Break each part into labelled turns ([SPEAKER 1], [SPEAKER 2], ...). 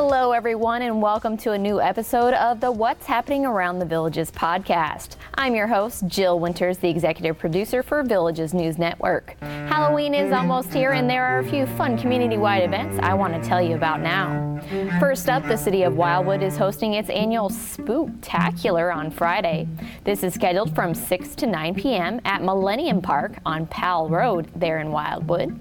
[SPEAKER 1] Hello, everyone, and welcome to a new episode of the What's Happening Around the Villages podcast. I'm your host, Jill Winters, the executive producer for Villages News Network. Halloween is almost here, and there are a few fun community wide events I want to tell you about now. First up, the city of Wildwood is hosting its annual Spooktacular on Friday. This is scheduled from 6 to 9 p.m. at Millennium Park on Powell Road there in Wildwood.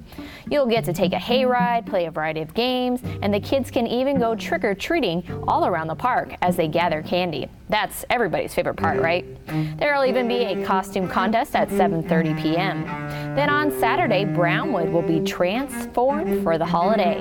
[SPEAKER 1] You'll get to take a hayride, play a variety of games, and the kids can even go trick or treating all around the park as they gather candy. That's everybody's favorite part, right? There'll even be a costume contest at 7:30 p.m. Then on Saturday, Brownwood will be transformed for the holiday.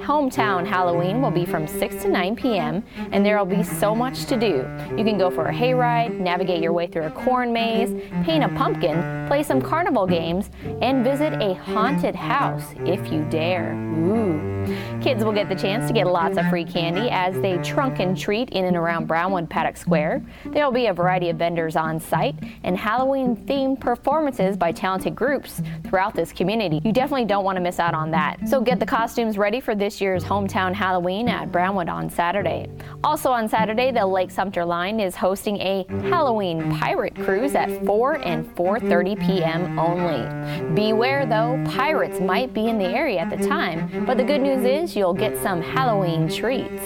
[SPEAKER 1] Hometown Halloween will be from 6 to 9 p.m. and there'll be so much to do. You can go for a hayride, navigate your way through a corn maze, paint a pumpkin, play some carnival games, and visit a haunted house if you dare. Ooh. Kids will get the chance to get lots of free candy as they trunk and treat in and around Brownwood Paddock Square. There will be a variety of vendors on site and Halloween themed performances by talented groups throughout this community. You definitely don't want to miss out on that. So get the costumes ready for this year's hometown Halloween at Brownwood on Saturday. Also on Saturday, the Lake Sumter Line is hosting a Halloween pirate cruise at 4 and 4:30 p.m. only. Beware though, pirates might be in the area at the time, but the good news is you'll get some Halloween treats.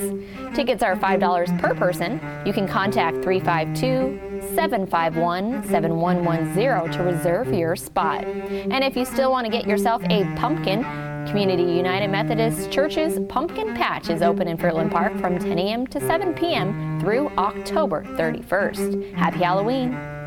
[SPEAKER 1] Tickets are $5 per person. You can contact 352 751 7110 to reserve your spot. And if you still want to get yourself a pumpkin, Community United Methodist Church's Pumpkin Patch is open in Fruitland Park from 10 a.m. to 7 p.m. through October 31st. Happy Halloween!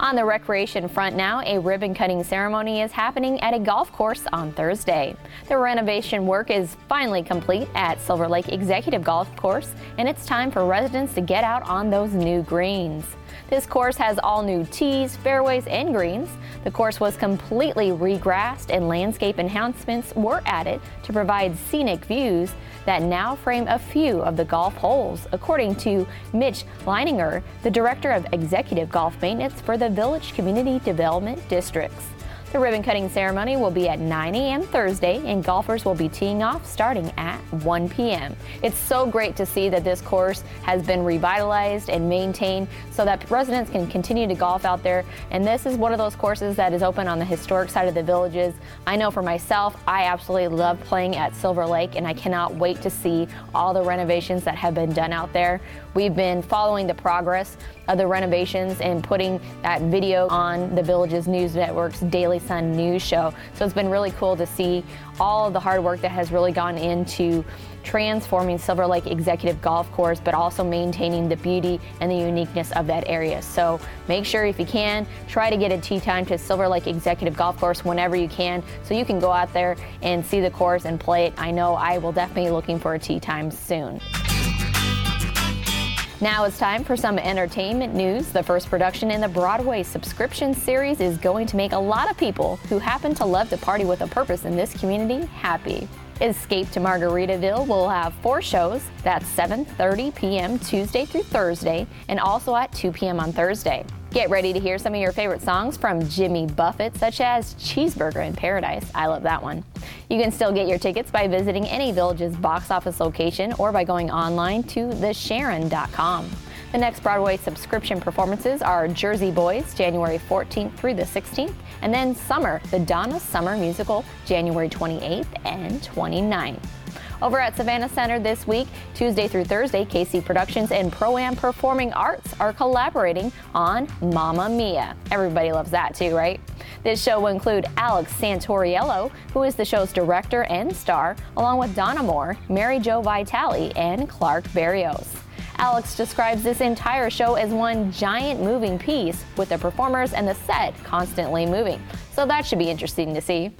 [SPEAKER 1] On the recreation front now, a ribbon cutting ceremony is happening at a golf course on Thursday. The renovation work is finally complete at Silver Lake Executive Golf Course, and it's time for residents to get out on those new greens. This course has all new tees, fairways, and greens. The course was completely regrassed and landscape enhancements were added to provide scenic views that now frame a few of the golf holes, according to Mitch Leininger, the Director of Executive Golf Maintenance for the Village Community Development Districts. The ribbon cutting ceremony will be at 9 a.m. Thursday, and golfers will be teeing off starting at 1 p.m. It's so great to see that this course has been revitalized and maintained so that residents can continue to golf out there. And this is one of those courses that is open on the historic side of the villages. I know for myself, I absolutely love playing at Silver Lake, and I cannot wait to see all the renovations that have been done out there. We've been following the progress of the renovations and putting that video on the Villages News Network's Daily Sun News show. So it's been really cool to see all of the hard work that has really gone into transforming Silver Lake Executive Golf Course, but also maintaining the beauty and the uniqueness of that area. So make sure if you can, try to get a tee time to Silver Lake Executive Golf Course whenever you can so you can go out there and see the course and play it. I know I will definitely be looking for a tee time soon. Now it's time for some entertainment news. The first production in the Broadway subscription series is going to make a lot of people who happen to love to party with a purpose in this community happy. Escape to Margaritaville will have four shows. That's 7:30 p.m. Tuesday through Thursday and also at 2 p.m. on Thursday. Get ready to hear some of your favorite songs from Jimmy Buffett, such as Cheeseburger in Paradise. I love that one. You can still get your tickets by visiting any Village's box office location or by going online to thesharon.com. The next Broadway subscription performances are Jersey Boys, January 14th through the 16th, and then Summer, the Donna Summer musical, January 28th and 29th. Over at Savannah Center this week, Tuesday through Thursday, KC Productions and Pro Am Performing Arts are collaborating on Mamma Mia. Everybody loves that too, right? This show will include Alex Santoriello, who is the show's director and star, along with Donna Moore, Mary Jo Vitale, and Clark Barrios. Alex describes this entire show as one giant moving piece, with the performers and the set constantly moving. So that should be interesting to see.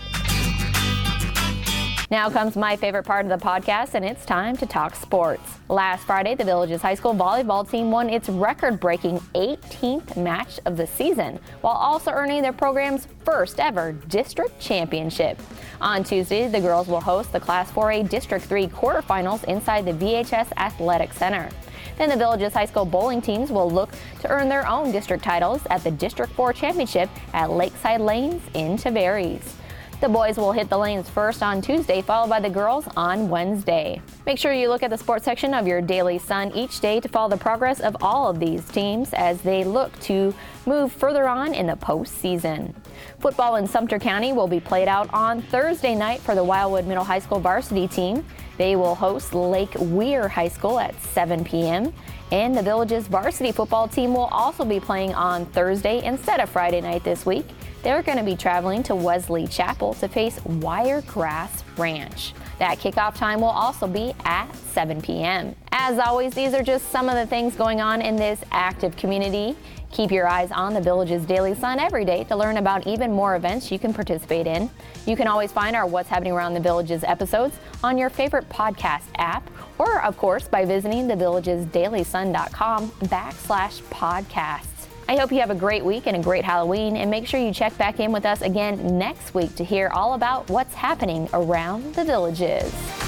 [SPEAKER 1] Now comes my favorite part of the podcast, and it's time to talk sports. Last Friday, the Villages High School volleyball team won its record breaking 18th match of the season, while also earning their program's first ever district championship. On Tuesday, the girls will host the Class 4A District 3 quarterfinals inside the VHS Athletic Center. Then the Villages High School bowling teams will look to earn their own district titles at the District 4 Championship at Lakeside Lanes in Tavares. The boys will hit the lanes first on Tuesday, followed by the girls on Wednesday. Make sure you look at the sports section of your Daily Sun each day to follow the progress of all of these teams as they look to move further on in the postseason. Football in Sumter County will be played out on Thursday night for the Wildwood Middle High School varsity team. They will host Lake Weir High School at 7 p.m. And the Village's varsity football team will also be playing on Thursday instead of Friday night this week. They're going to be traveling to Wesley Chapel to face Wiregrass Ranch. That kickoff time will also be at 7 p.m. As always, these are just some of the things going on in this active community. Keep your eyes on the Village's Daily Sun every day to learn about even more events you can participate in. You can always find our What's Happening Around the Village's episodes on your favorite podcast app, or of course by visiting thevillagesdailysun.com backslash podcasts. I hope you have a great week and a great Halloween, and make sure you check back in with us again next week to hear all about what's happening around the villages.